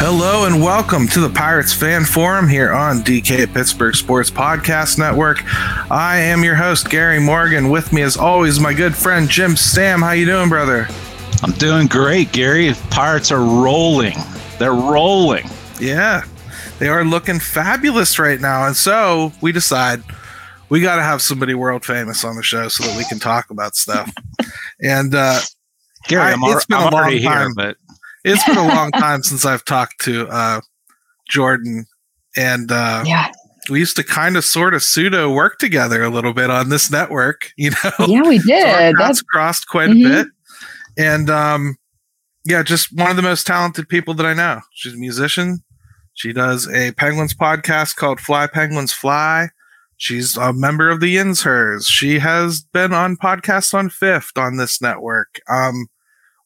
Hello and welcome to the Pirates Fan Forum here on DK Pittsburgh Sports Podcast Network. I am your host Gary Morgan. With me, as always, my good friend Jim Stamm. How you doing, brother? I'm doing great, Gary. Pirates are rolling. They're rolling. Yeah, they are looking fabulous right now, and so we decide we got to have somebody world famous on the show so that we can talk about stuff. and uh, Gary, I- I'm, it's been a I'm already long here, time. but it's been a long time since I've talked to uh, Jordan, and uh, Yeah. we used to kind of sort of pseudo work together a little bit on this network, you know. Yeah, we did. paths That's crossed quite Mhm. a bit, and um, yeah, just one of the most talented people that I know. She's a musician. She does a Penguins podcast called Fly Penguins Fly. She's a member of the Yins Hers. She has been on podcasts on Fifth on this network. Um,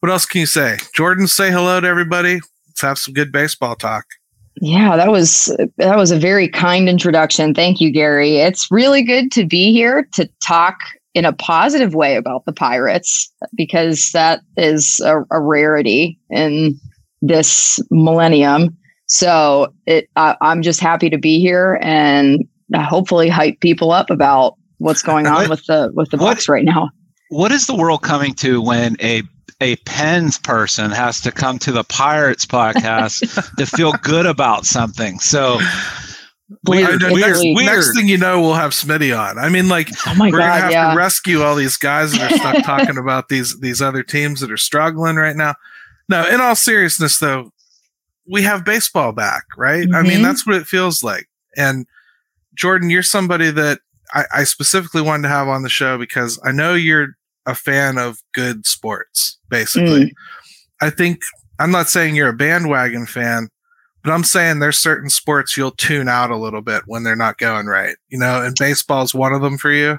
what else can you say? Jordan, say hello to everybody. Let's have some good baseball talk. yeah, that was that was a very kind introduction. Thank you, Gary. It's really good to be here to talk in a positive way about the Pirates because that is a, a rarity in this millennium. So it, I, I'm just happy to be here and hopefully hype people up about what's going on What- with the with the what- Bucks right now. what is the world coming to when a a Pens person has to come to the Pirates podcast to feel good about something? So Believe I it, next, weird. next thing you know, we'll have Smitty on. I mean, like Oh my we're gonna have yeah. to rescue all these guys that are stuck talking about these these other teams that are struggling right now. No, in all seriousness, though, we have baseball back, right? I mean, Mhm. that's what it feels like. And Jordan, you're somebody that I, I specifically wanted to have on the show because I know you're a fan of good sports. Basically, Mm. I think I'm not saying you're a bandwagon fan, but I'm saying there's certain sports you'll tune out a little bit when they're not going right. You know, and baseball's one of them for you.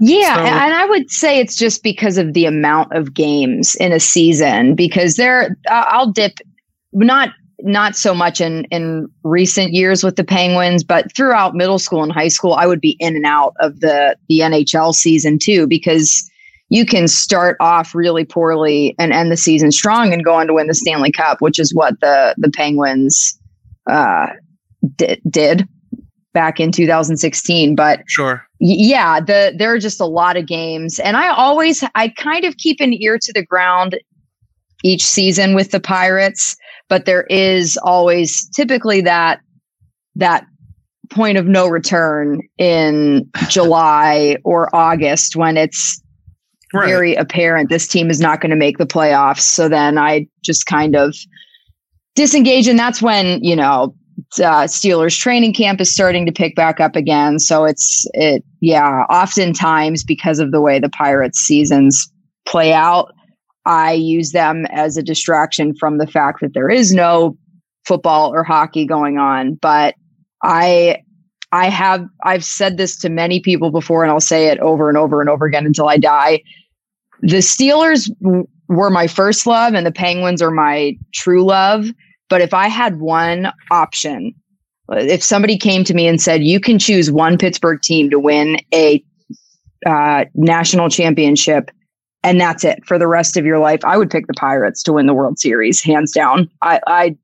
Yeah, So- and I would say it's just because of the amount of games in a season. Because there, I- I'll dip not not so much in in recent years with the Penguins, but throughout middle school and high school, I would be in and out of the the NHL season too because you can start off really poorly and end the season strong and go on to win the Stanley Cup, which is what the the Penguins uh, di- did back in 2016. But Sure. Yeah the there are just a lot of games and i always i kind of keep an ear to the ground each season with the pirates but there is always typically that that point of no return in july or august when it's Right. very apparent this team is not going to make the playoffs so then i just kind of disengage and that's when you know uh, Steelers training camp is starting to pick back up again. So it's it yeah. Oftentimes because of the way the Pirates seasons play out, I use them as a distraction from the fact that there is no football or hockey going on. But I I have I've said this to many people before, and I'll say it over and over and over again until I die. The Steelers w- were my first love, and the Penguins are my true love. But if I had one option, if somebody came to me and said, you can choose one Pittsburgh team to win a uh, national championship, and that's it for the rest of your life, I would pick the Pirates to win the World Series, hands down. I, I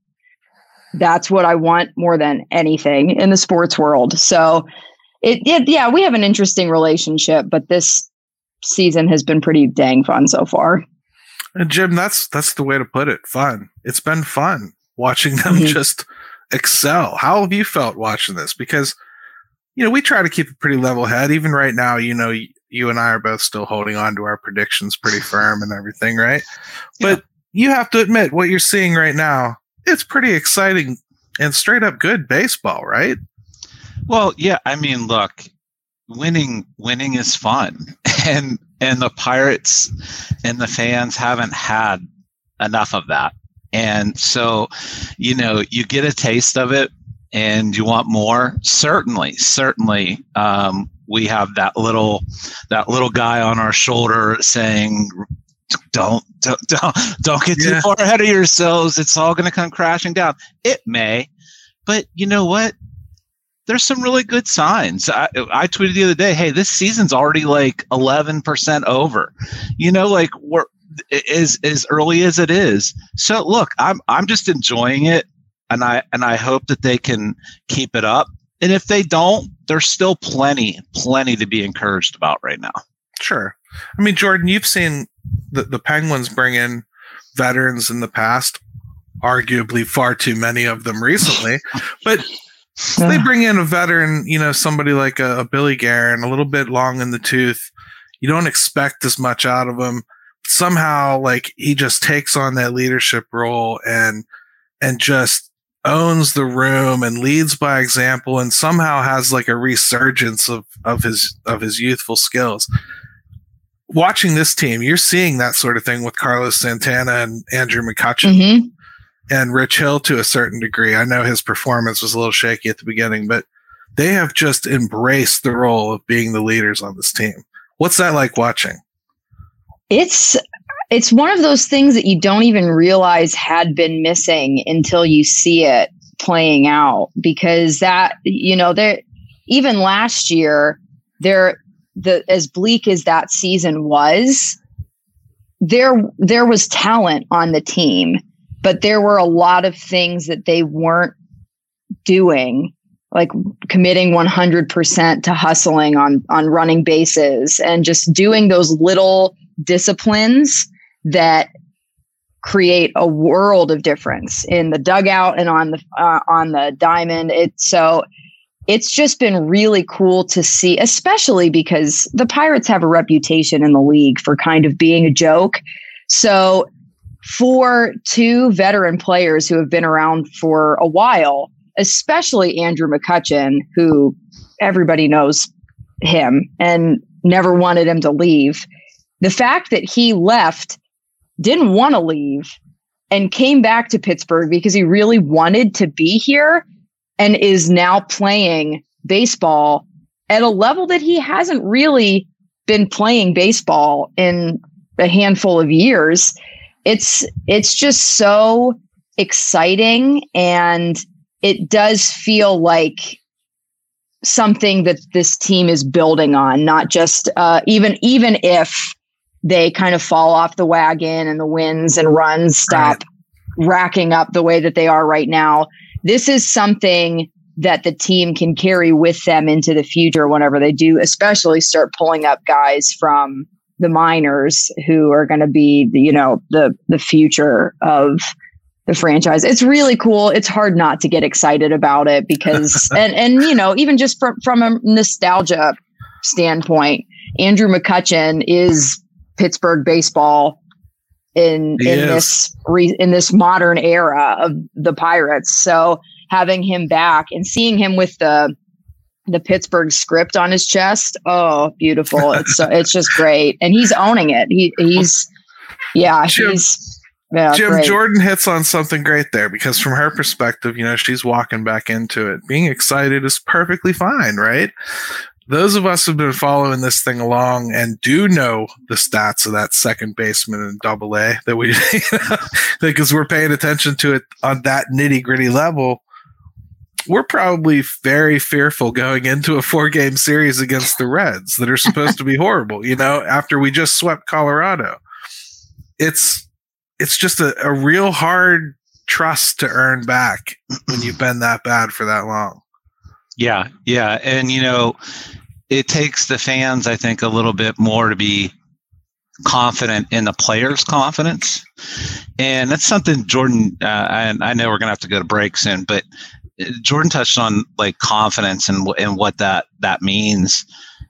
that's what I want more than anything in the sports world. So it, it yeah, we have an interesting relationship, but this season has been pretty dang fun so far. And Jim, that's that's the way to put it. Fun. It's been fun watching them mm-hmm. just excel. How have you felt watching this? Because you know we try to keep a pretty level head. Even right now, you know, you and I are both still holding on to our predictions pretty firm and everything, right? Yeah. But you have to admit what you're seeing right now. It's pretty exciting and straight up good baseball, right? Well, yeah. I mean, look, winning winning is fun, and and the Pirates and the fans haven't had enough of that. And so, you know, you get a taste of it and you want more. Certainly, certainly, um, we have that little that little guy on our shoulder saying, "Don't don't don't, don't get yeah. too far ahead of yourselves. It's all going to come crashing down." It may, but you know what? there's some really good signs. I, I tweeted the other day, hey, this season's already like 11% over. You know, like we're as as early as it is. So look, I'm I'm just enjoying it and I and I hope that they can keep it up. And if they don't, there's still plenty, plenty to be encouraged about right now. Sure. I mean, Jordan, you've seen the, the Penguins bring in veterans in the past, arguably far too many of them recently. but so they bring in a veteran, you know, somebody like a, a Billy Guerin, a little bit long in the tooth. You don't expect as much out of him. Somehow, like he just takes on that leadership role and and just owns the room and leads by example and somehow has like a resurgence of of his of his youthful skills watching this team you're seeing that sort of thing with carlos santana and andrew mccutchen mm-hmm and Rich Hill to a certain degree. I know his performance was a little shaky at the beginning, but they have just embraced the role of being the leaders on this team. What's that like watching? It's it's one of those things that you don't even realize had been missing until you see it playing out because that you know there even last year there the as bleak as that season was there there was talent on the team but there were a lot of things that they weren't doing like committing 100% to hustling on on running bases and just doing those little disciplines that create a world of difference in the dugout and on the uh, on the diamond it's so it's just been really cool to see especially because the pirates have a reputation in the league for kind of being a joke so for two veteran players who have been around for a while, especially Andrew McCutchen, who everybody knows him and never wanted him to leave. The fact that he left, didn't want to leave, and came back to Pittsburgh because he really wanted to be here and is now playing baseball at a level that he hasn't really been playing baseball in a handful of years. It's it's just so exciting and it does feel like something that this team is building on not just uh, even even if they kind of fall off the wagon and the wins and runs stop right. racking up the way that they are right now this is something that the team can carry with them into the future whenever they do especially start pulling up guys from the minors who are going to be the, you know the the future of the franchise. It's really cool. It's hard not to get excited about it because and and you know even just from from a nostalgia standpoint, Andrew McCutchen is Pittsburgh baseball in in is. this re, in this modern era of the Pirates. So having him back and seeing him with the the Pittsburgh script on his chest. Oh, beautiful! It's it's just great, and he's owning it. He he's yeah, Jim, he's yeah, Jim great. Jordan hits on something great there because from her perspective, you know, she's walking back into it. Being excited is perfectly fine, right? Those of us who've been following this thing along and do know the stats of that second baseman in double A that we because we're paying attention to it on that nitty gritty level we're probably very fearful going into a four game series against the Reds that are supposed to be horrible, you know, after we just swept Colorado. It's it's just a, a real hard trust to earn back when you've been that bad for that long. Yeah, yeah. And you know, it takes the fans, I think, a little bit more to be confident in the players' confidence, and that's something Jordan. Uh, and I know we're gonna have to go to break soon, but Jordan touched on like confidence and and what that that means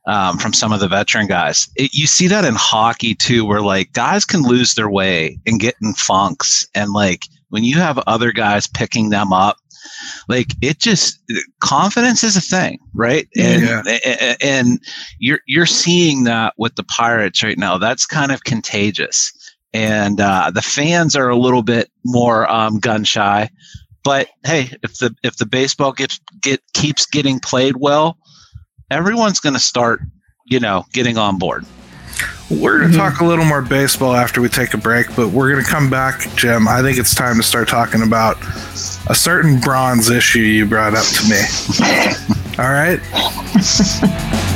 um, from some of the veteran guys. It, you see that in hockey too, where like guys can lose their way and get in funks, and like when you have other guys picking them up, like it just confidence is a thing, right? And yeah. and you're you're seeing that with the Pirates right now. That's kind of contagious, and uh, the fans are a little bit more um, gun shy. But hey, if the if the baseball gets get keeps getting played well, everyone's going to start, you know, getting on board. We're going to mm-hmm. talk a little more baseball after we take a break, but we're going to come back, Jim. I think it's time to start talking about a certain bronze issue you brought up to me. All right?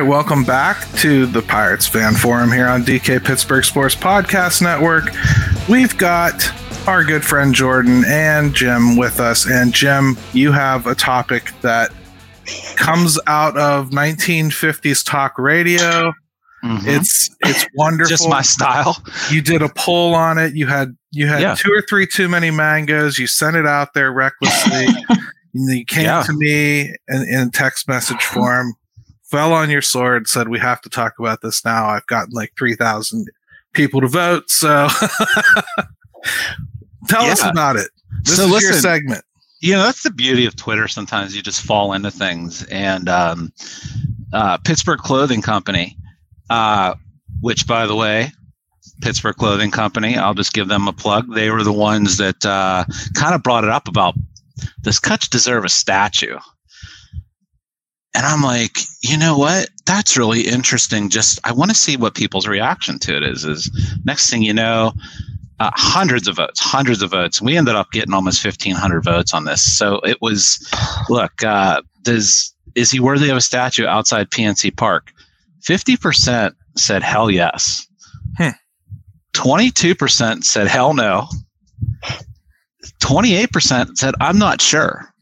Right, welcome back to the Pirates Fan Forum here on DK Pittsburgh Sports Podcast Network. We've got our good friend Jordan and Jim with us. And Jim, you have a topic that comes out of 1950s talk radio. Mm-hmm. It's it's wonderful. Just my style. You did a poll on it. You had you had yeah. two or three too many mangoes. You sent it out there recklessly. you came yeah. to me in, in text message form fell on your sword, said we have to talk about this now. I've gotten like three thousand people to vote, so tell yeah. us about it. This so is listen, your segment. You know, that's the beauty of Twitter. Sometimes you just fall into things, and um, uh, Pittsburgh Clothing Company, uh, which, by the way, Pittsburgh Clothing Company. I'll just give them a plug. They were the ones that uh, kind of brought it up about does Cutch deserve a statue? And I'm like, you know what? That's really interesting. Just I want to see what people's reaction to it is. Is next thing you know, uh, hundreds of votes, hundreds of votes. We ended up getting almost 1,500 votes on this. So it was, look, uh, does is he worthy of a statue outside PNC Park? 50% said hell yes. 22% hmm. said hell no. 28% said I'm not sure.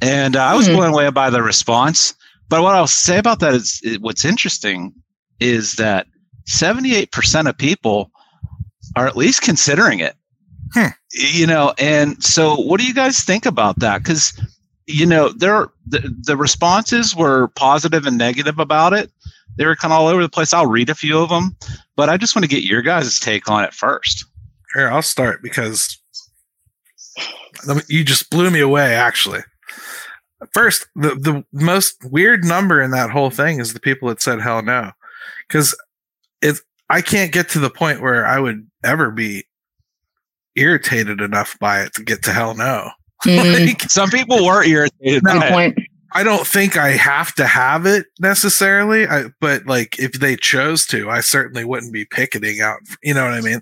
And uh, I was mm-hmm. blown away by the response. But what I'll say about that is, is what's interesting is that 78% of people are at least considering it. Hmm. You know, and so what do you guys think about that? Because, you know, there the, the responses were positive and negative about it. They were kind of all over the place. I'll read a few of them, but I just want to get your guys' take on it first. Here, I'll start because you just blew me away, actually. First, the the most weird number in that whole thing is the people that said hell no, because it's I can't get to the point where I would ever be irritated enough by it to get to hell no. Mm. like, Some people were irritated. No, point. I don't think I have to have it necessarily. I, but like if they chose to, I certainly wouldn't be picketing out. You know what I mean?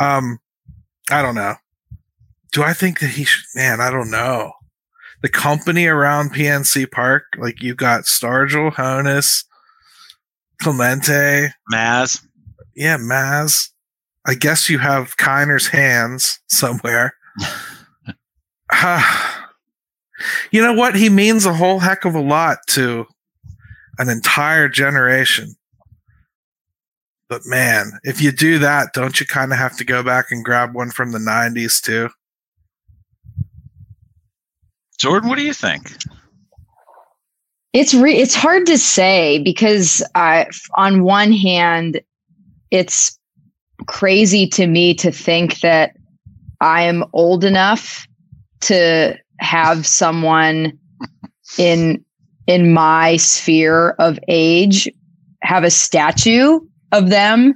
Um, I don't know. Do I think that he should? Man, I don't know the company around PNC Park, like you've got Stargell, Honus, Clemente, Maz. Yeah, Maz. I guess you have Kiner's hands somewhere. Ah. you know what? He means a whole heck of a lot to an entire generation. But man, if you do that, don't you kind of have to go back and grab one from the 90s too? Jordan, what do you think? It's re- it's hard to say because on one hand, it's crazy to me to think that I am old enough to have someone in in my sphere of age have a statue of them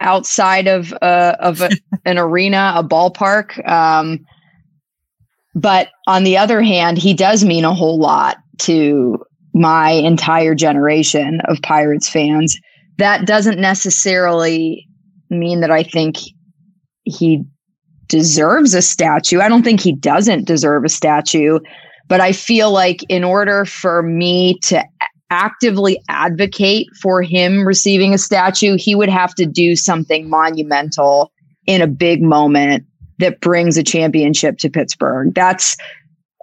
outside of uh, of a, an arena, a ballpark. Um, but on the other hand, he does mean a whole lot to my entire generation of Pirates fans. That doesn't necessarily mean that I think he deserves a statue. I don't think he doesn't deserve a statue, but I feel like in order for me to actively advocate for him receiving a statue, he would have to do something monumental in a big moment that brings a championship to Pittsburgh. That's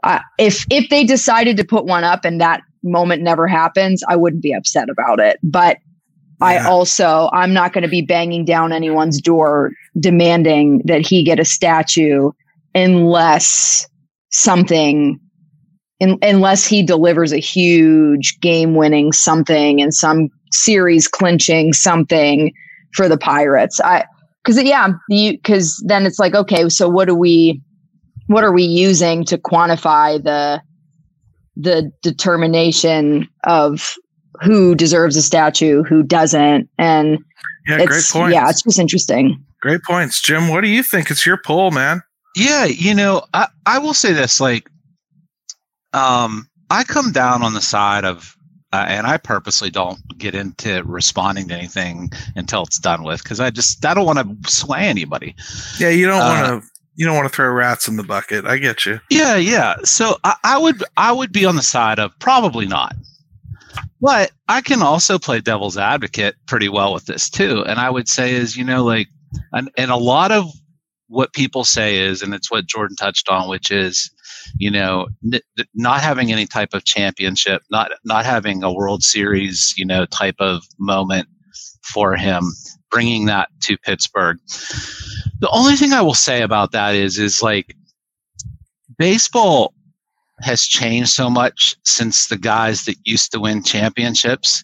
uh, if if they decided to put one up and that moment never happens, I wouldn't be upset about it. But yeah. I also I'm not going to be banging down anyone's door demanding that he get a statue unless something in, unless he delivers a huge game winning something and some series clinching something for the Pirates. I because yeah, because then it's like okay, so what do we what are we using to quantify the the determination of who deserves a statue, who doesn't, and yeah, great point. Yeah, it's just interesting. Great points, Jim. What do you think? It's your poll, man. Yeah, you know, I I will say this like um, I come down on the side of, uh, and I purposely don't get into responding to anything until it's done with because I just I don't want to sway anybody. Yeah, you don't want to. Uh, you don't want to throw rats in the bucket. I get you. Yeah, yeah. So I, I would I would be on the side of probably not. But I can also play devil's advocate pretty well with this too. And I would say is, you know, like and, and a lot of what people say is, and it's what Jordan touched on, which is you know, n- not having any type of championship, not not having a World Series, you know, type of moment for him, bringing that to Pittsburgh. The only thing I will say about that is, is like baseball has changed so much since the guys that used to win championships,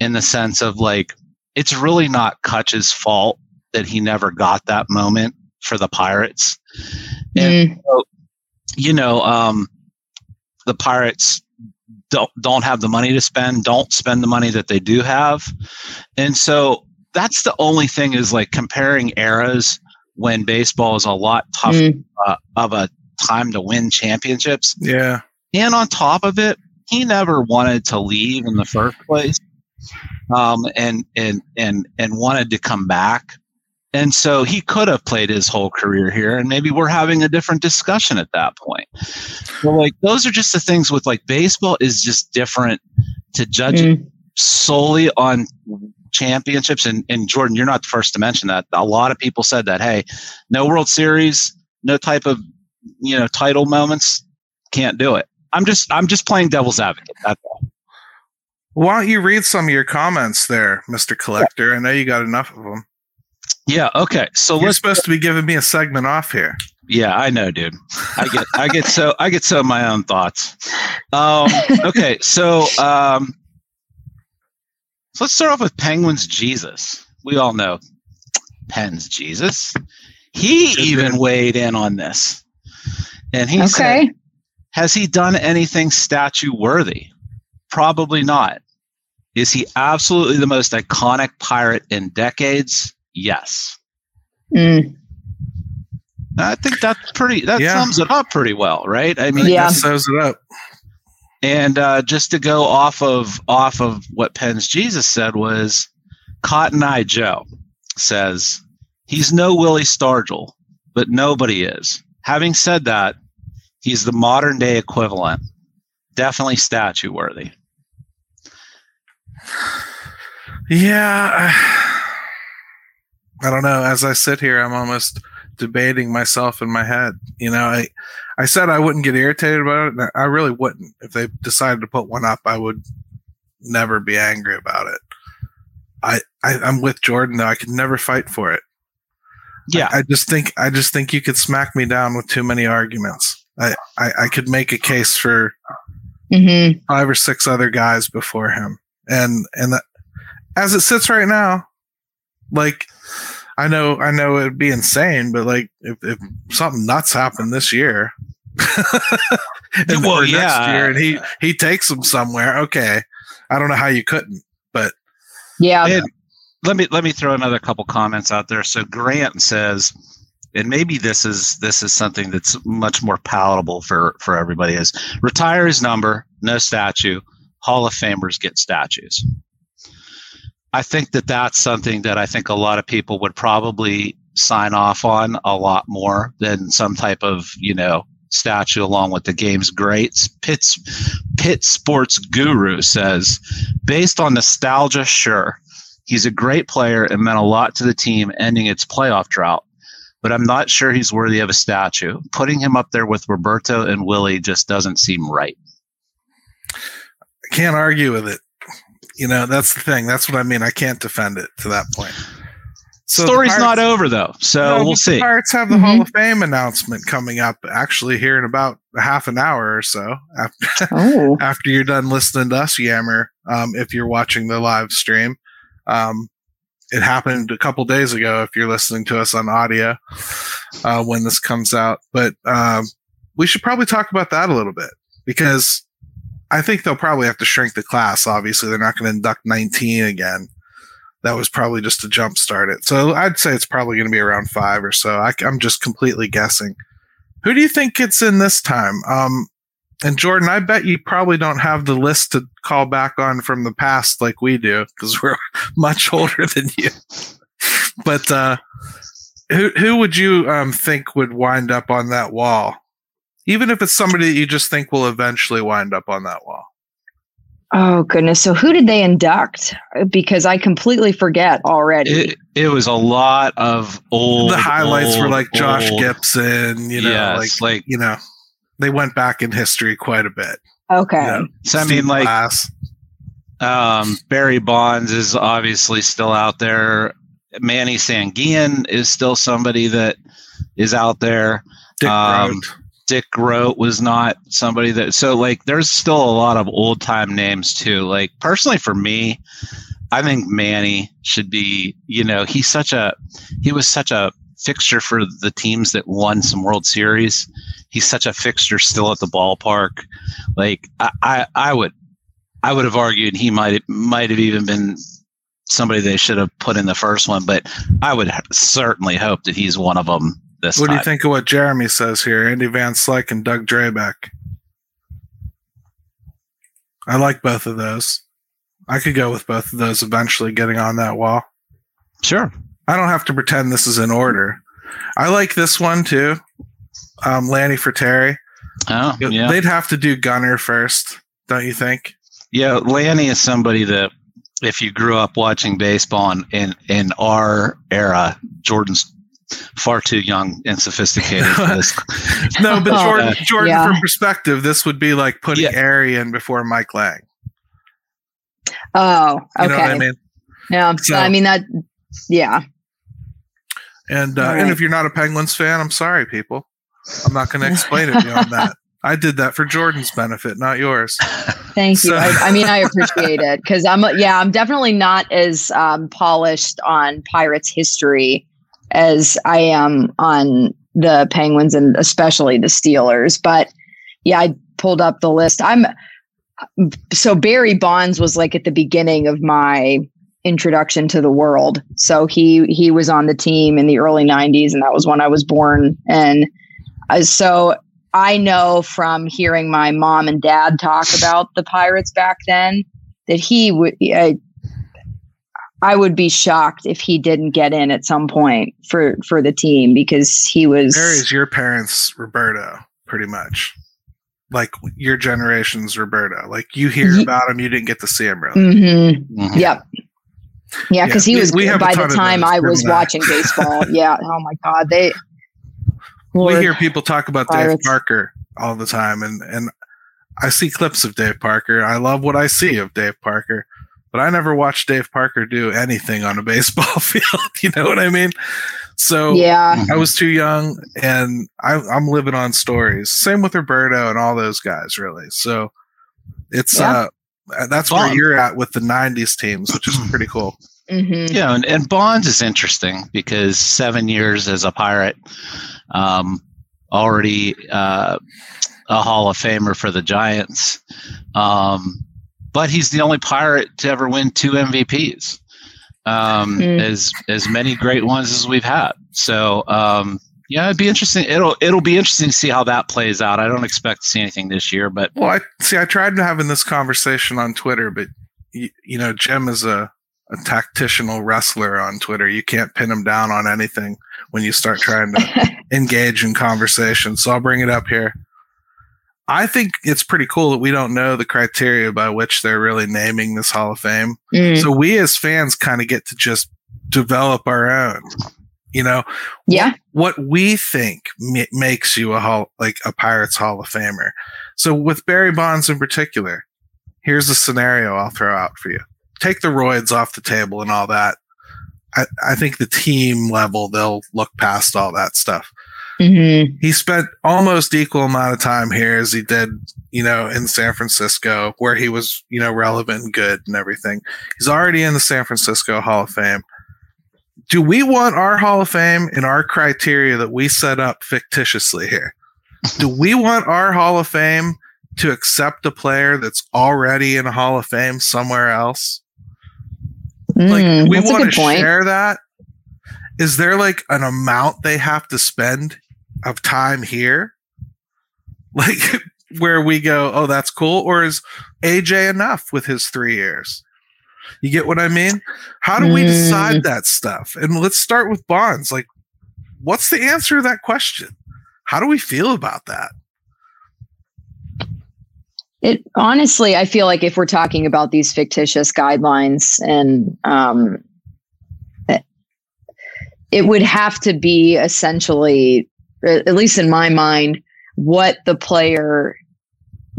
in the sense of like it's really not Cutch's fault that he never got that moment for the Pirates. And mm. so you know, um, the Pirates don't don't have the money to spend, don't spend the money that they do have, and so that's the only thing is like comparing eras when baseball is a lot tougher mm. uh, of a time to win championships. Yeah, and on top of it, he never wanted to leave in the first place, um, and and and and wanted to come back. And so he could have played his whole career here, and maybe we're having a different discussion at that point. But like, those are just the things with like baseball is just different to judge mm. solely on championships. And, and Jordan, you're not the first to mention that. A lot of people said that, hey, no World Series, no type of you know title moments, can't do it. I'm just I'm just playing devil's advocate. That's all. Why don't you read some of your comments there, Mr. Collector? I know you got enough of them. Yeah. Okay. So you're supposed to be giving me a segment off here. Yeah, I know, dude. I get, I get so, I get so my own thoughts. Um, okay, so, um, so let's start off with Penguins Jesus. We all know Pens Jesus. He Good even man. weighed in on this, and he okay. said, "Has he done anything statue worthy? Probably not. Is he absolutely the most iconic pirate in decades? Yes. Mm. I think that's pretty. That yeah. sums it up pretty well, right? I mean, yeah, that sums it up. And uh, just to go off of off of what Pens Jesus said was, Cotton Eye Joe says he's no Willie Stargell, but nobody is. Having said that, he's the modern day equivalent. Definitely statue worthy. Yeah. I don't know. As I sit here, I'm almost debating myself in my head. You know, I I said I wouldn't get irritated about it. I really wouldn't. If they decided to put one up, I would never be angry about it. I, I I'm with Jordan though. I could never fight for it. Yeah. I, I just think I just think you could smack me down with too many arguments. I, I, I could make a case for mm-hmm. five or six other guys before him. And and that, as it sits right now, like I know I know it'd be insane, but like if, if something nuts happened this year, and Well, yeah. next year, and he he takes them somewhere. Okay, I don't know how you couldn't, but Yeah. And let me let me throw another couple comments out there. So Grant says, and maybe this is this is something that's much more palatable for for everybody. Is retire his number, no statue. Hall of Famers get statues. I think that that's something that I think a lot of people would probably sign off on a lot more than some type of you know statue along with the game's greats. Pitt's Pitt Sports Guru says, based on nostalgia, sure, he's a great player and meant a lot to the team ending its playoff drought. But I'm not sure he's worthy of a statue. Putting him up there with Roberto and Willie just doesn't seem right. Can't argue with it. You know, that's the thing. That's what I mean. I can't defend it to that point. So Story's Pirates- not over though, so No, we'll but the see. Pirates have the Mhm. Hall of Fame announcement coming up actually here in about a half an hour or so after, Oh. after you're done listening to us yammer. Um, if you're watching the live stream, um, it happened a couple days ago. If you're listening to us on audio uh, when this comes out, but um, we should probably talk about that a little bit because I think they'll probably have to shrink the class. Obviously, they're not going to induct 19 again. That was probably just to jumpstart it. So I'd say it's probably going to be around five or so. I, am just completely guessing. Who do you think gets in this time? Um, and Jordan, I bet you probably don't have the list to call back on from the past like we do because we're much older than you. but uh, who who would you um, think would wind up on that wall? Even if it's somebody that you just think will eventually wind up on that wall. Oh goodness. So who did they induct? Because I completely forget already. It, it was a lot of old. the highlights were like Josh old- Gibson, you know, Yes, like, like- you know, they went back in history quite a bit. okay. You know, So I mean, like Glass. Um, Barry Bonds is obviously still out there. Manny Sanguillen is still somebody that is out there. Dick um, Groat. Dick Groat was not somebody that. So like, there's still a lot of old time names too. Like personally, for me, I think Manny should be. You know, he's such a he was such a fixture for the teams that won some World Series. He's such a fixture still at the ballpark. Like I, I, I would I would have argued he might might have even been somebody they should have put in the first one, but I would certainly hope that he's one of them this What do you think of what Jeremy says here? Andy Van Slyke and Doug Drabek. I like both of those. I could go with both of those eventually getting on that wall. Sure. I don't have to pretend this is in order. I like this one too. Um, Lanny Frattare. Oh, yeah. They'd have to do Gunner first, don't you think? Yeah, Lanny is somebody that if you grew up watching baseball in, in, in our era, Jordan's far too young and sophisticated for this. No, but Jordan, uh, Jordan, yeah. from perspective, this would be like putting Yeah. Airy in before Mike Lange. Oh, okay. You know what I mean? Yeah. So- I mean that. Yeah. And uh, All and if you're not a Penguins fan, I'm sorry, people. I'm not going to explain it beyond that. I did that for Jordan's benefit, not yours. Thank you. I, I mean, I appreciate it because I'm, yeah, I'm definitely not as um, polished on Pirates history as I am on the Penguins and especially the Steelers. But yeah, I pulled up the list. I'm so Barry Bonds was like at the beginning of my introduction to the world. So he he was on the team in the early 90s and that was when I was born and uh, so I know from hearing my mom and dad talk about the Pirates back then that he would. I, I would be shocked if he didn't get in at some point for for the team because he was. Barry's your parents' Roberto, pretty much. Like your generation's Roberto. Like you hear Ye- about him, you didn't get to see him really. Mhm. Mhm. Yep. Yeah, because Yeah, he was we have by the time I was that. watching baseball. yeah. Oh my God. They we hear people talk about Dave Parker all the time, and and I see clips of Dave Parker. I love what I see of Dave Parker, but I never watched Dave Parker do anything on a baseball field. You know what I mean? So Yeah. I was too young, and I, I'm living on stories. Same with Roberto and all those guys, really. So it's Yeah. uh, that's where you're at with the '90s teams, which is pretty cool. Mhm. Yeah, and, and Bonds is interesting because seven years as a pirate, um, already uh, a Hall of Famer for the Giants. Um, but he's the only pirate to ever win two MVPs. Um, Mm. as as many great ones as we've had. So um, yeah, it'd be interesting. It'll it'll be interesting to see how that plays out. I don't expect to see anything this year, but Well, I see. I tried having this conversation on Twitter, but you, you know, Jim is a a tactitional wrestler on Twitter. You can't pin him down on anything when you start trying to engage in conversation. So I'll bring it up here. I think it's pretty cool that we don't know the criteria by which they're really naming this Hall of Fame. Mm. So we as fans kind of get to just develop our own. You know, Yeah. what we think ma- makes you a hall like a Pirates Hall of Famer. So with Barry Bonds in particular, here's a scenario I'll throw out for you. Take the roids off the table and all that. I, I think the team level they'll look past all that stuff. Mhm. He spent almost equal amount of time here as he did, you know, in San Francisco, where he was, you know, relevant and good and everything. He's already in the San Francisco Hall of Fame. Do we want our Hall of Fame in our criteria that we set up fictitiously here? Do we want our Hall of Fame to accept a player that's already in a Hall of Fame somewhere else? Like Mm, we want to share that. Is there like an amount they have to spend of time here? Like where we go, oh, that's cool, or is AJ enough with his three years? You get what I mean? How do we Mm. decide that stuff? And let's start with Bonds. Like, what's the answer to that question? How do we feel about that? It honestly, I feel like if we're talking about these fictitious guidelines and um, it- it would have to be essentially, at least in my mind, what the player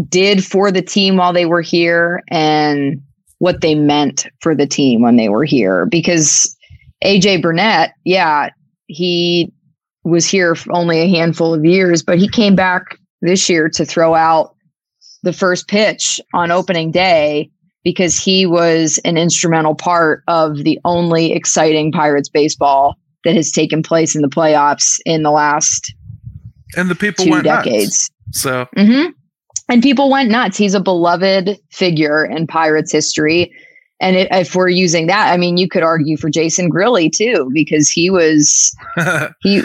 did for the team while they were here and what they meant for the team when they were here. Because AJ Burnett, yeah, he was here for only a handful of years, but he came back this year to throw out the first pitch on opening day because he was an instrumental part of the only exciting Pirates baseball that has taken place in the playoffs in the last And the people two went nuts. decades. So hmm And people went nuts. He's a beloved figure in Pirates history. And it, if we're using that, I mean, you could argue for Jason Grilli too, because he was he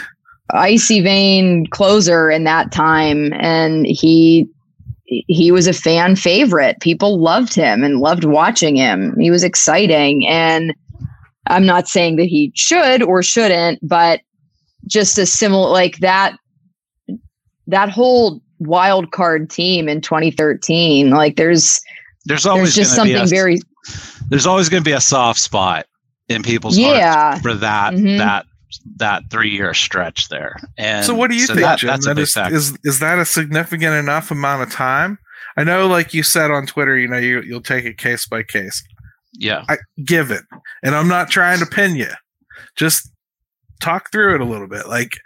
icy vein closer in that time, and he he was a fan favorite. People loved him and loved watching him. He was exciting, and I'm not saying that he should or shouldn't, but just a similar like that that whole wild card team in 2013 like there's there's always there's just something a- very there's always going to be a soft spot in people's Yeah. hearts for that Mhm. that that three year stretch there. And so what do you think, that- Jim? That's a big is, factor. is is that a significant enough amount of time? I know, like you said on Twitter, you know, you you'll take it case by case. Yeah. I give it, and I'm not trying to pin you. Just talk through it a little bit. Like,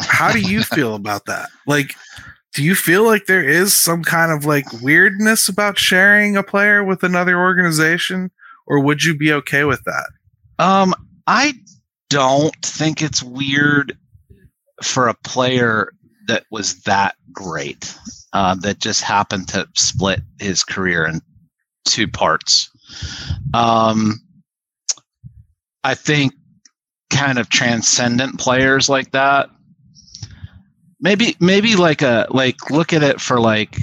how do you feel about that? Like, do you feel like there is some kind of like weirdness about sharing a player with another organization, or would you be okay with that? Um, I don't think it's weird for a player that was that great, uh, that just happened to split his career in two parts. Um, I think kind of transcendent players like that. Maybe, maybe like a like look at it for like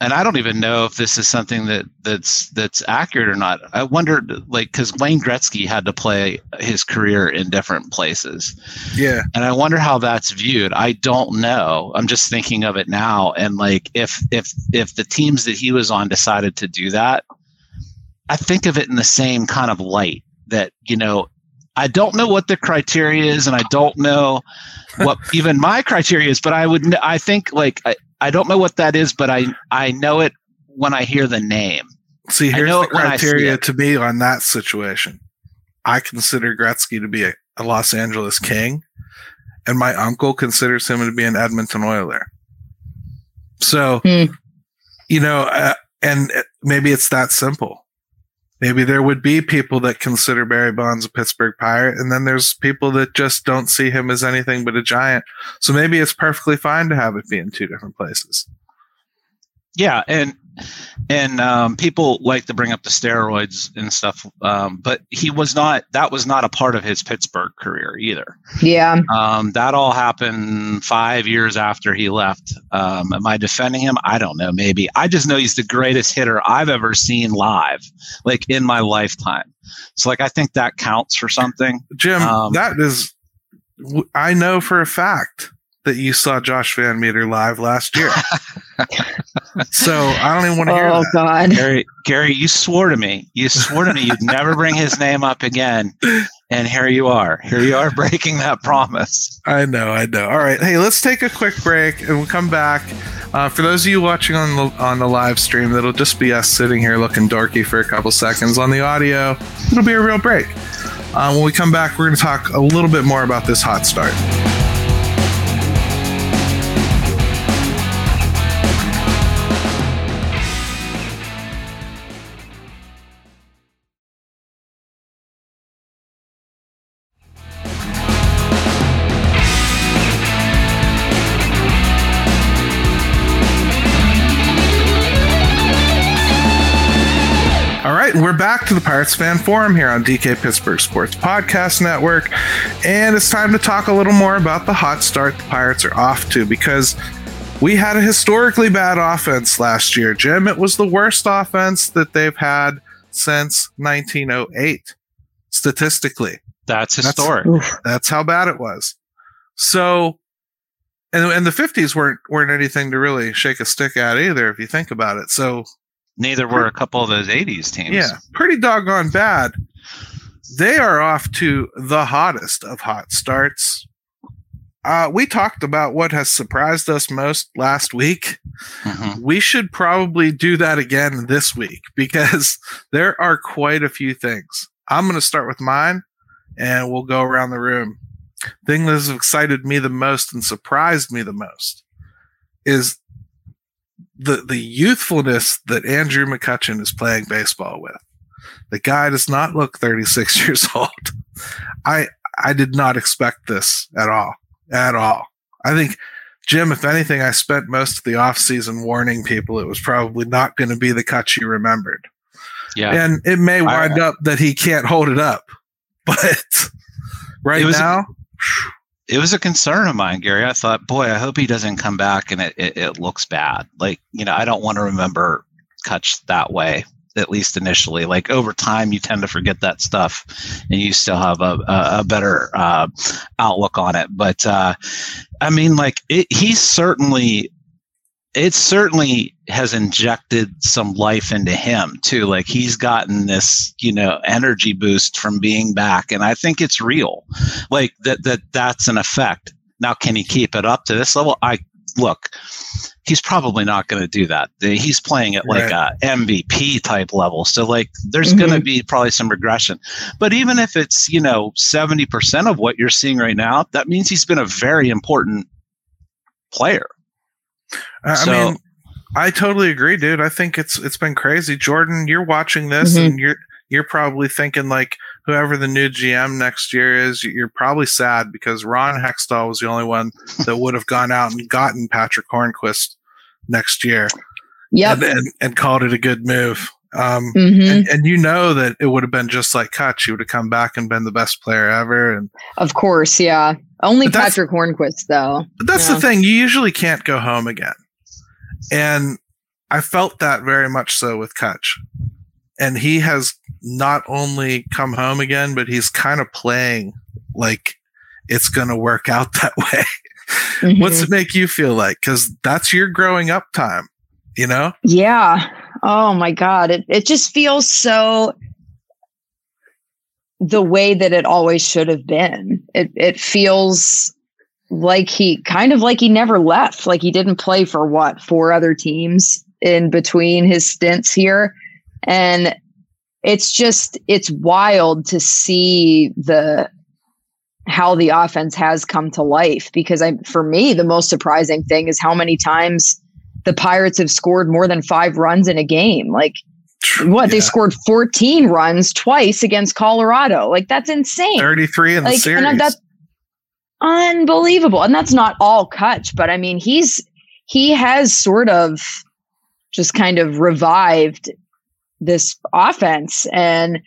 and I don't even know if this is something that that's that's accurate or not. I wondered, like, because Wayne Gretzky had to play his career in different places, Yeah, and I wonder how that's viewed. I don't know. I'm just thinking of it now, and like, if if if the teams that he was on decided to do that, I think of it in the same kind of light that you know I don't know what the criteria is, and I don't know what even my criteria is. But I would, I think like I, I don't know what that is, but I I know it when I hear the name. See, here's the criteria to me on that situation. I consider Gretzky to be a, a Los Angeles King, and my uncle considers him to be an Edmonton Oiler. So, hmm. you know, uh, and maybe it's that simple. Maybe there would be people that consider Barry Bonds a Pittsburgh Pirate, and then there's people that just don't see him as anything but a giant. So maybe it's perfectly fine to have it be in two different places. Yeah, and and um, people like to bring up the steroids and stuff um, but he was not that was not a part of his pittsburgh career either. Yeah. Um, that all happened five years after he left. Um, am i defending him? I don't know. Maybe. I just know he's the greatest hitter i've ever seen live like in my lifetime. So like i think that counts for something. Jim um, that is i know for a fact that you saw Josh Van Meter live last year. so I don't even want to hear oh, that. God. Gary, Gary, you swore to me. You swore to me you'd never bring his name up again. And here you are. Here you are breaking that promise. I know, I know. All right. Hey, let's take a quick break and we'll come back. Uh, for those of you watching on the on the live stream, that'll just be us sitting here looking dorky for a couple seconds. On the audio, it'll be a real break. Uh, when we come back, we're going to talk a little bit more about this hot start. Back to the Pirates Fan Forum here on DK Pittsburgh Sports Podcast Network, and it's time to talk a little more about the hot start the Pirates are off to because we had a historically bad offense last year, Jim. It was the worst offense that they've had since 1908, statistically. That's historic. That's, that's how bad it was. So, and, and the 50s weren't weren't anything to really shake a stick at either, if you think about it. So Neither were a couple of those 80s teams. Yeah, pretty doggone bad. They are off to the hottest of hot starts. Uh, we talked about what has surprised us most last week. Mm-hmm. We should probably do that again this week because there are quite a few things. I'm going to start with mine and we'll go around the room. Thing that has excited me the most and surprised me the most is the the youthfulness that Andrew McCutchen is playing baseball with. The guy does not look 36 years old. I I did not expect this at all. At all. I think Jim, if anything, I spent most of the offseason warning people it was probably not going to be the cut you remembered. Yeah. And it may wind I, up that he can't hold it up. But right now, it was a concern of mine, Gary. I thought, boy, I hope he doesn't come back and it, it, it looks bad. Like, you know, I don't want to remember Cutch that way, at least initially. Like over time, you tend to forget that stuff and you still have a, a, a better uh, outlook on it. But uh, I mean, like, it, he's certainly it certainly has injected some life into him too. Like he's gotten this, you know, energy boost from being back, and I think it's real. Like that that that's an effect. Now, can he keep it up to this level? I look. He's probably not going to do that. He's playing at like right. a MVP type level, so like there's mm-hmm. going to be probably some regression. But even if it's you know seventy percent of what you're seeing right now, that means he's been a very important player I so, mean, I totally agree, dude. I think it's it's been crazy. Jordan, you're watching this mm-hmm. and you're you're probably thinking like whoever the new GM next year is, you're probably sad because Ron Hextall was the only one that would have gone out and gotten Patrick Hornqvist next year. Yep. And, and, and called it a good move. Um, mm-hmm. and, and, you know that it would have been just like Cutch. He would have come back and been the best player ever. And of course, yeah. Only Patrick Hornqvist, though. But that's yeah. the thing. You usually can't go home again. And I felt that very much so with Cutch. And he has not only come home again, but he's kind of playing like it's going to work out that way. Mm-hmm. What's it make you feel like? Because that's your growing up time, you know? Yeah. Oh my God. It, it just feels so the way that it always should have been. It it feels like he kind of like he never left, like he didn't play for what four other teams in between his stints here, and it's just it's wild to see the how the offense has come to life because I for me the most surprising thing is how many times the Pirates have scored more than 5 runs in a game. Like what? Yeah. they scored 14 runs twice against Colorado. Like that's insane. 33 in like, the series. and that's unbelievable. And that's not all Cutch but I mean he's he has sort of just kind of revived this offense. And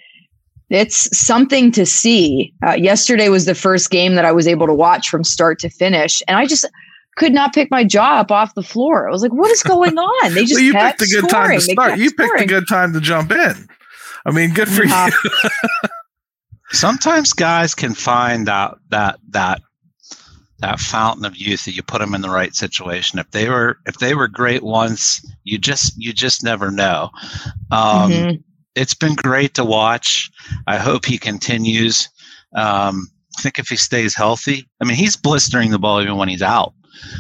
it's something to see. Uh, yesterday was the first game that I was able to watch from start to finish, and I just could not pick my jaw up off the floor. I was like, "What is going on?" They just well, you picked a good scoring. time to start. You scoring. picked a good time to jump in. I mean, good for yeah. you. Sometimes guys can find that that that that fountain of youth that you put them in the right situation. If they were if they were great once, you just you just never know. Um, mm-hmm. It's been great to watch. I hope he continues. Um, I think if he stays healthy, I mean he's blistering the ball even when he's out.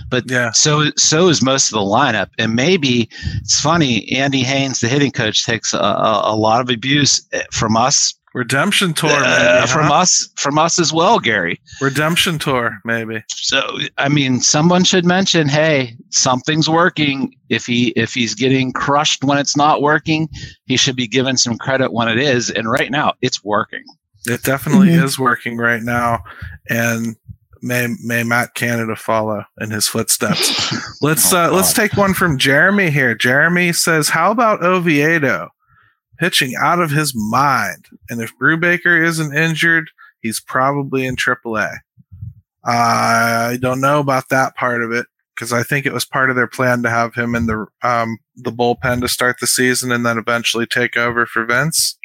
But yeah. so so is most of the lineup, and maybe it's funny. Andy Haines, the hitting coach, takes a, a, a lot of abuse eh, from us Redemption tour, uh, maybe, from huh? us, from us as well, Gary. Redemption tour, maybe. So, I mean, someone should mention, hey, something's working. If he if he's getting crushed when it's not working, he should be given some credit when it is. And right now, it's working. It definitely mm-hmm. is working right now, and may may Matt Canada follow in his footsteps. let's oh, uh, let's take one from Jeremy here. Jeremy says, "How about Oviedo?" pitching out of his mind. And if Brubaker isn't injured, he's probably in AAA. I don't know about that part of it because I think it was part of their plan to have him in the um, the bullpen to start the season and then eventually take over for Vince.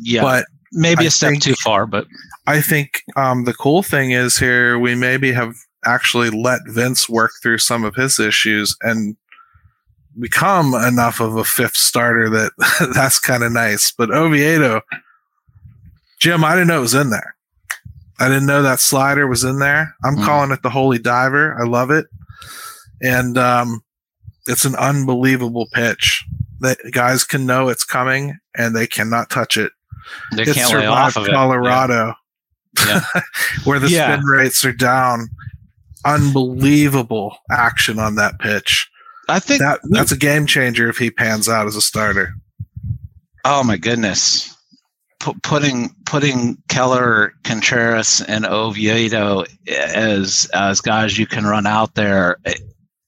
Yeah, but maybe I a step think, too far. But I think um, the cool thing is here we maybe have actually let Vince work through some of his issues and become enough of a fifth starter that that's kind of nice. But Oviedo, Jim, I didn't know it was in there. I didn't know that slider was in there. I'm mm. calling it the holy diver. I love it. And um, it's an unbelievable pitch that guys can know it's coming and they cannot touch it. They it can't lay off of Colorado, it. Yeah. Yeah. where the yeah. spin rates are down. Unbelievable action on that pitch. I think that, that's a game changer if he pans out as a starter. Oh my goodness. P- putting putting Keller, Contreras, and Oviedo as as guys you can run out there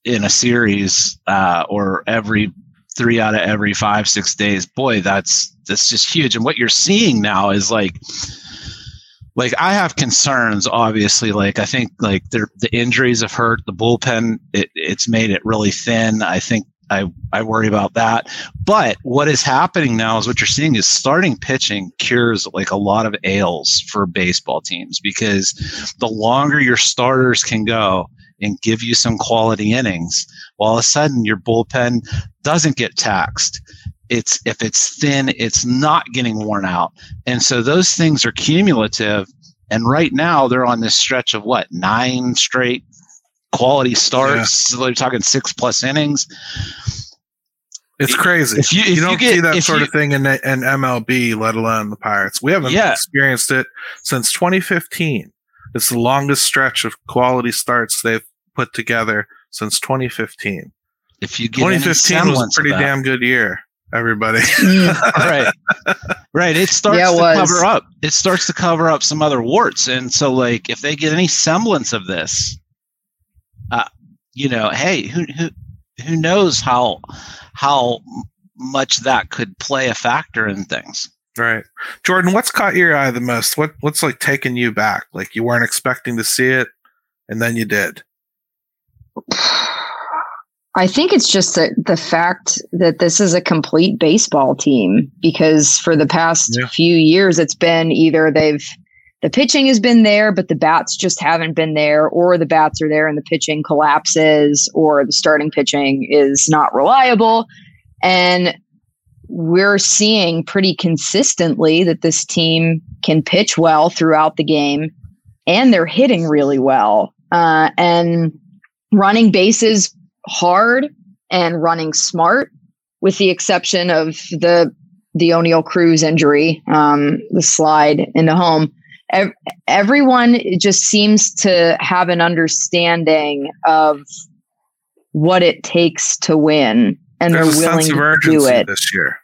in a series uh, or every three out of every five six days. Boy, that's that's just huge. And what you're seeing now is like like I have concerns. Obviously, like I think like the injuries have hurt the bullpen. It, it's made it really thin. I think I I worry about that. But what is happening now is what you're seeing is starting pitching cures like a lot of ails for baseball teams because the longer your starters can go and give you some quality innings, all of a sudden your bullpen doesn't get taxed it's if it's thin it's not getting worn out and so those things are cumulative and right now they're on this stretch of what nine straight quality starts yeah. so they're talking six plus innings it's crazy. If you, if you don't you get, see that sort you, of thing in, in MLB, let alone the Pirates. We haven't yeah. experienced it since 2015. It's the longest stretch of quality starts they've put together since 2015. If you 2015 was a pretty damn good year everybody. right. Right. It starts yeah, it to cover up. It starts to cover up some other warts. And so like if they get any semblance of this, uh, you know, hey, who who who knows how how much that could play a factor in things. Right. Jordan, what's caught your eye the most? What what's like taking you back? Like you weren't expecting to see it and then you did. I think it's just the, the fact that this is a complete baseball team because for the past yeah. few years, it's been either they've, the pitching has been there, but the bats just haven't been there, or the bats are there and the pitching collapses, or the starting pitching is not reliable. And we're seeing pretty consistently that this team can pitch well throughout the game and they're hitting really well uh, and running bases hard and running smart with the exception of the the Oneil Cruz injury, um, the slide into home. Ev- everyone just seems to have an understanding of what it takes to win, and There's they're willing to do it. this year.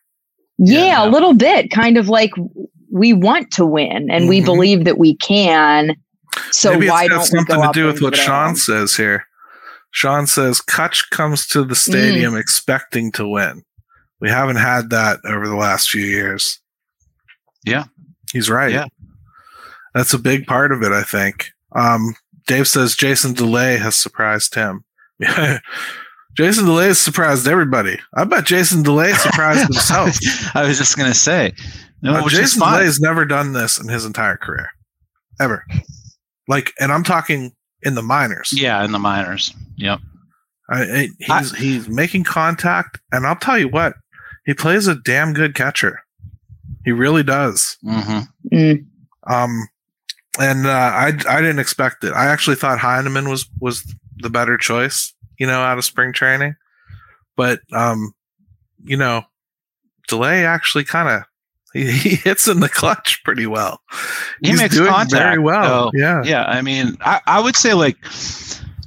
Yeah, Yeah. a little bit, kind of like we want to win, and we Mhm. believe that we can. So Maybe why don't we something to do with what Sean says here. Sean says Cutch comes to the stadium expecting to win. We haven't had that over the last few years. Yeah. He's right. Yeah. That's a big part of it, I think. Um, Dave says Jason Delay has surprised him. Jason Delay has surprised everybody. I bet Jason Delay surprised himself. I was just gonna say, no, Uh, Jason. Delay has never done this in his entire career, ever. Like, and I'm talking in the minors. Yeah, in the minors. Yep. I, I, he's he's making contact, and I'll tell you what, he plays a damn good catcher. He really does. Mm-hmm. Mm. Um, and uh, I I didn't expect it. I actually thought Heineman was was the better choice, you know, out of spring training. But um, you know, Delay actually kind of he, he hits in the clutch pretty well. He He's makes doing contact very well. so, yeah. Yeah. I mean, I, I would say like,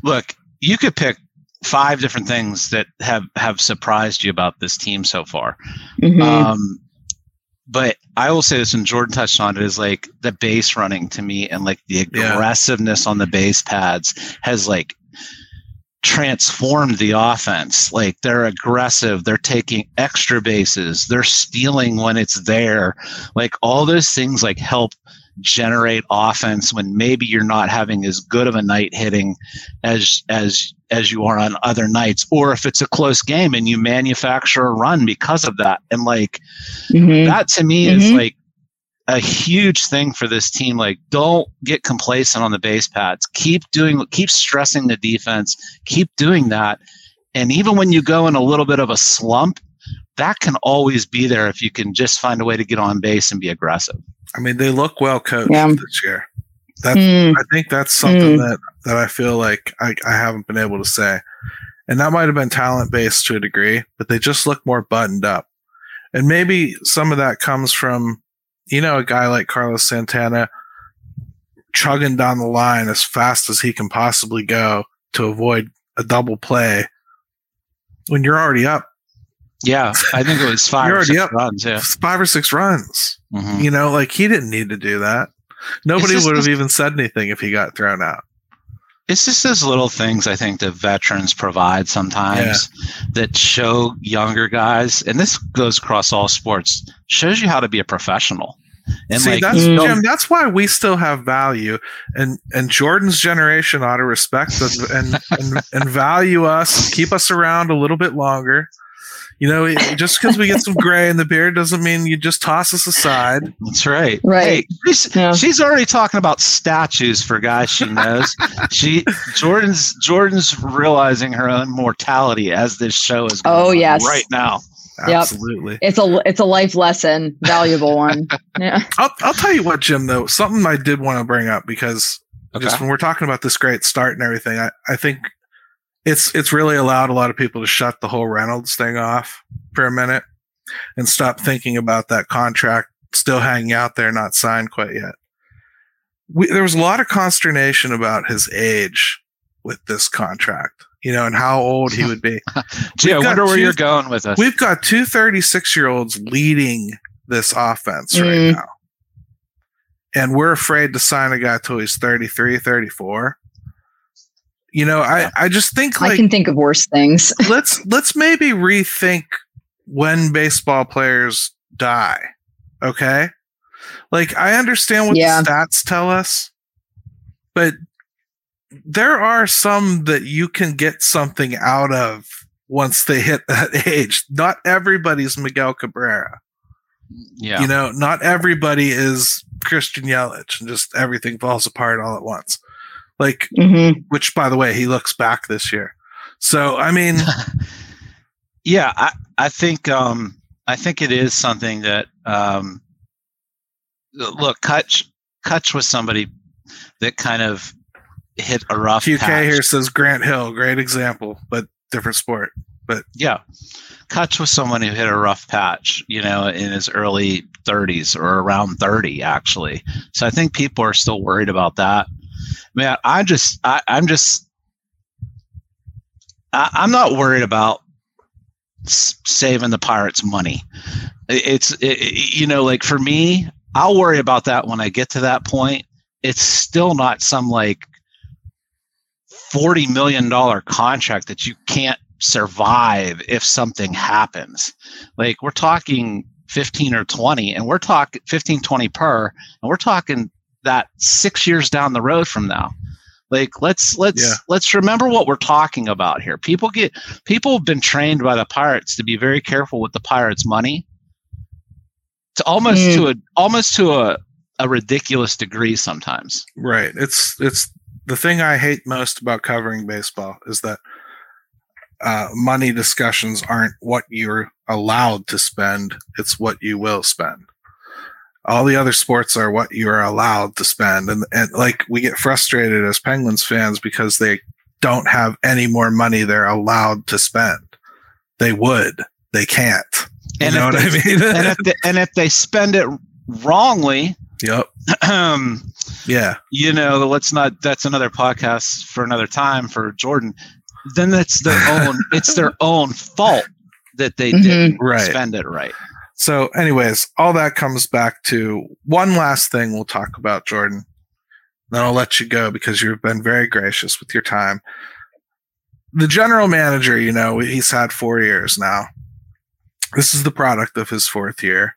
look, you could pick five different things that have have surprised you about this team so far. Mhm. Um, but I will say this, and Jordan touched on it, is like the base running to me and like the Yeah. aggressiveness on the base pads has like transformed the offense. Like they're aggressive, they're taking extra bases, they're stealing when it's there. Like all those things like help generate offense when maybe you're not having as good of a night hitting as as as you are on other nights or if it's a close game and you manufacture a run because of that and like Mhm. that to me is Mhm. like a huge thing for this team like don't get complacent on the base pads keep doing keep stressing the defense keep doing that and even when you go in a little bit of a slump that can always be there if you can just find a way to get on base and be aggressive I mean, they look well coached Yeah. this year. That Mm. I think that's something Mm. that that I feel like I, I haven't been able to say, and that might have been talent based to a degree, but they just look more buttoned up, and maybe some of that comes from you know a guy like Carlos Santana chugging down the line as fast as he can possibly go to avoid a double play when you're already up yeah i think it was 5 You're or six up. runs yeah five or six runs. Mhm. You know, like he didn't need to do that. Nobody would have even said anything if he got thrown out. it's just those little things I think that veterans provide sometimes that show younger guys, and this goes across all sports, shows you how to be a professional. And See, like, that's don't- Jim. That's why we still have value, and and Jordan's generation ought to respect us and and, and value us, keep us around a little bit longer. You know, it- just because we get some gray in the beard doesn't mean you just toss us aside. That's right. Right. Hey, she's, Yeah. she's already talking about statues for guys she knows. she Jordan's Jordan's realizing her own mortality as this show is going Oh, on yes. right now. Yep. Absolutely. It's a it's a life lesson, valuable one. Yeah. I'll I'll tell you what, Jim. Though something I did want to bring up because just when we're talking about this great start and everything, I, I think it's it's really allowed a lot of people to shut the whole Reynolds thing off for a minute and stop thinking about that contract still hanging out there, not signed quite yet. We, there was a lot of consternation about his age with this contract, you know, and how old he would be. Gee, I wonder where two- you're going with us. We've got two 36 year olds leading this offense right Mm. now. And we're afraid to sign a guy till he's 33, 34. You know, I, I just think I can think of worse things. let's let's maybe rethink when baseball players die. Okay? Like I understand what Yeah. the stats tell us, but there are some that you can get something out of once they hit that age. Not everybody's Miguel Cabrera. yeah. You know, not everybody is Christian Yelich and just everything falls apart all at once. Like hmm which by the way, he looks back this year. So I mean yeah, I, I think um I think it is something that um, look, Cutch Cutch was somebody that kind of hit a rough. QK patch. here says Grant Hill, great example, but different sport. But yeah, Cutch was someone who hit a rough patch, you know, in his early 30s or around 30 actually. So I think people are still worried about that. Man, I just, I, I'm just, I, I'm not worried about saving the Pirates money. It's, it, it- you know, like for me, I'll worry about that when I get to that point. It's still not some like $40 million contract that you can't survive if something happens. Like we're talking 15 or 20 and we're talking 15 20 per and we're talking that 6 years down the road from now. Like let's let's Yeah. let's remember what we're talking about here. People get people have been trained by the pirates to be very careful with the pirates' money. To almost Mm. to a almost to a a ridiculous degree sometimes. Right. It's it's the thing I hate most about covering baseball is that uh, money discussions aren't what you're allowed to spend; it's what you will spend. All the other sports are what you are allowed to spend, and and like we get frustrated as Penguins fans because they don't have any more money they're allowed to spend. They would, they can't. You And know if what I they- mean? and if they, and if they spend it wrongly, yep. um, Yeah. you know, let's not. That's another podcast for another time for Jordan. Then that's their own. it's their own fault that they Mhm. didn't Right. spend it right. So, anyways, all that comes back to one last thing we'll talk about, Jordan. Then I'll let you go because you've been very gracious with your time. The general manager, you know, he's had four years now. This is the product of his fourth year.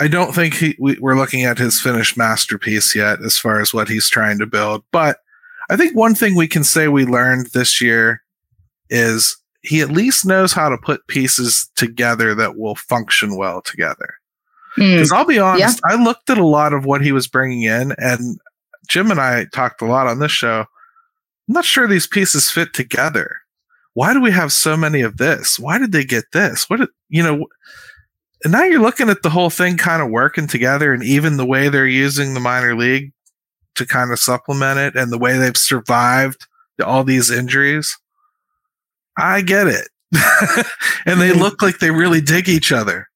I don't think he, we, we're looking at his finished masterpiece yet as far as what he's trying to build. But I think one thing we can say we learned this year is he at least knows how to put pieces together that will function well together. Mm. Because I'll be honest, I looked at a lot of what he was bringing in, and Jim and I talked a lot on this show. I'm not sure these pieces fit together. Why do we have so many of this? Why did they get this? What did, you know? And now you're looking at the whole thing kind of working together, and even the way they're using the minor league to kind of supplement it, and the way they've survived all these injuries. I get it, and they look like they really dig each other.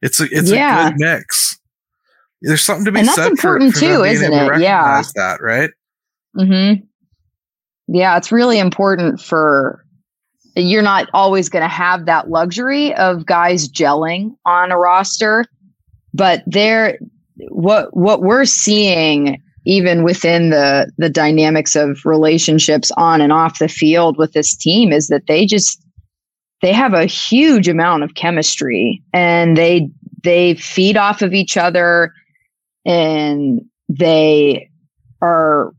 It's a it's Yeah. a good mix. There's something to be And that's said for- important for, them too, isn't to it? Yeah. That right? mm-hmm Yeah, it's really important for you're not always going to have that luxury of guys gelling on a roster, but there what what we're seeing even within the the dynamics of relationships on and off the field with this team is that they just they have a huge amount of chemistry and they they feed off of each other and they are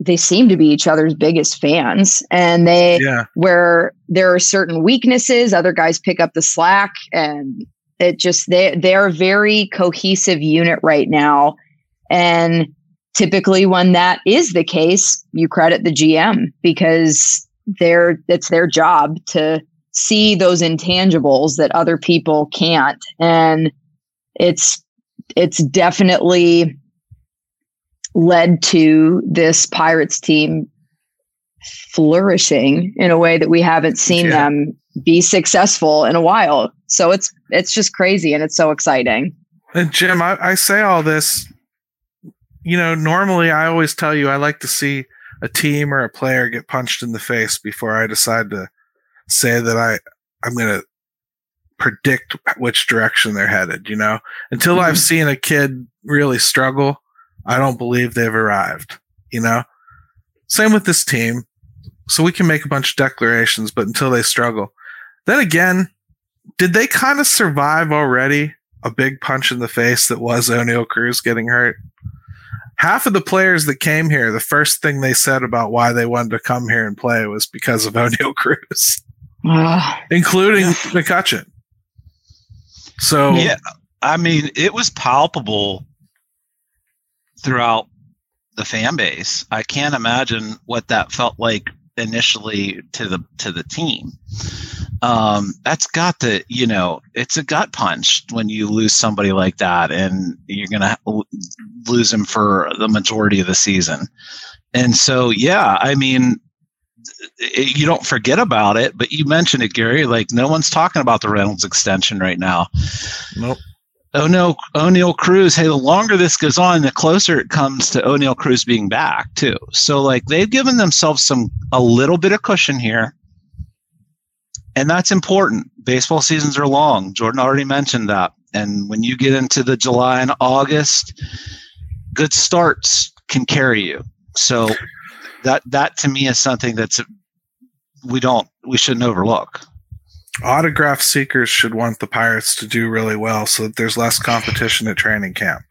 they seem to be each other's biggest fans. And they Yeah. where there are certain weaknesses other guys pick up the slack and it just they they're a very cohesive unit right now. And typically when that is the case you credit the gm because they're it's their job to see those intangibles that other people can't. And it's it's definitely led to this pirates team flourishing in a way that we haven't seen Yeah. them be successful in a while so it's it's just crazy and it's so exciting And Jim, I, I say all this. You know, normally I always tell you I like to see a team or a player get punched in the face before I decide to say that I I'm going to predict which direction they're headed. You know, until I've mm-hmm. seen a kid really struggle, I don't believe they've arrived. You know, same with this team. So we can make a bunch of declarations, but until they struggle, then again, did they kind of survive already? a big punch in the face that was Oneil Cruz getting hurt. Half of the players that came here, the first thing they said about why they wanted to come here and play was because of Oneil Cruz, Ah, including McCutchen. So Yeah, I mean, it was palpable throughout the fan base. I can't imagine what that felt like initially to the to the team. Um, that's got to you know it's a gut punch when you lose somebody like that, and you're gonna lose him for the majority of the season. And so, yeah, I mean, you don't forget about it, but you mentioned it, Gary. Like no one's talking about the Reynolds extension right now. Nope. Oneil Oneil Cruz. Hey, the longer this goes on, the closer it comes to Oneil Cruz being back too. So like they've given themselves some a little bit of cushion here, and that's important. Baseball seasons are long. Jordan already mentioned that, and when you get into the July and August, good starts can carry you. So that that to me is something that's we don't we shouldn't overlook autograph seekers should want the Pirates to do really well so that there's less competition at training camp.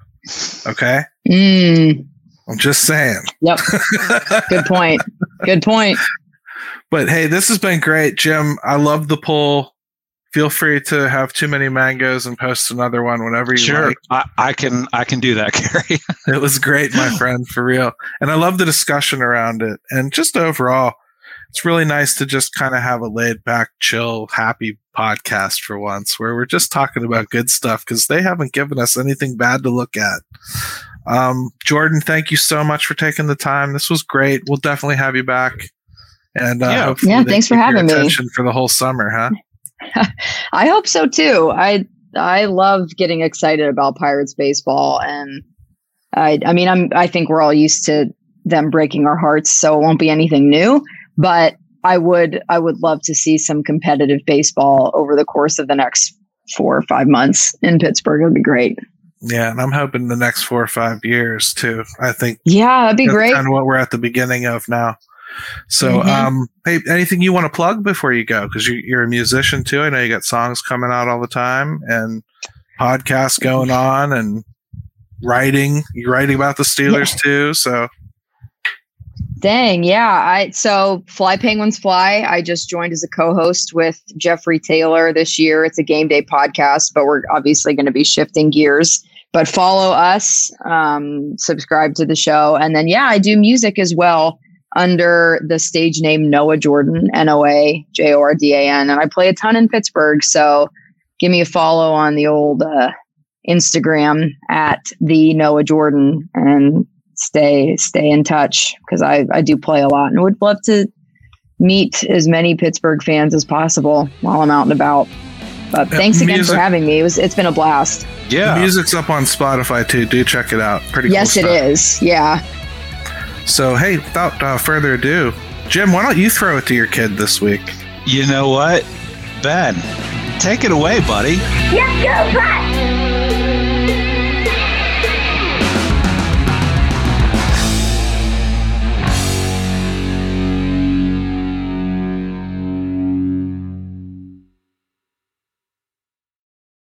Okay? Mm. I'm just saying. Yep. Good point. Good point. But hey, this has been great, Jim. I love the poll. Feel free to have too many mangoes and post another one whenever you sure. like. I, I can I can do that, Gary. it was great, my friend, for real. And I love the discussion around it. And just overall, it's really nice to just kind of have a laid back, chill, happy podcast for once where we're just talking about good stuff because they haven't given us anything bad to look at. Um, Jordan, thank you so much for taking the time. This was great. We'll definitely have you back. And uh, yeah, yeah thanks for having me. For the whole summer, huh? I hope so too. I I love getting excited about Pirates baseball, and I I mean I'm I think we're all used to them breaking our hearts, so it won't be anything new but I would I would love to see some competitive baseball over the course of the next four or five months in Pittsburgh. It would be great. Yeah, and I'm hoping the next four or five years too. I think yeah, that'd be great. And what we're at the beginning of now. So, mm-hmm. um, hey, anything you want to plug before you go? Because you, you're a musician too. I know you got songs coming out all the time and podcasts going on and writing. You're writing about the Steelers yeah. too. So Dang, yeah. I so Fly Penguins Fly. I just joined as a co-host with Jeffrey Taylor this year. It's a game day podcast, but we're obviously going to be shifting gears. But follow us, um, subscribe to the show, and then yeah, I do music as well under the stage name Noah Jordan, N O A J O R D A N, and I play a ton in Pittsburgh. So give me a follow on the old uh, Instagram at the Noah Jordan, and stay stay in touch because I, I do play a lot and would love to meet as many Pittsburgh fans as possible while I'm out and about. But thanks again music, for having me. It was it's been a blast. Yeah. The music's up on Spotify too. Do check it out. Pretty cool. Yes, cool it is. Yeah. So hey, without uh, further ado, Jim, why don't you throw it to your kid this week? You know what? Ben, take it away, buddy. Let's go,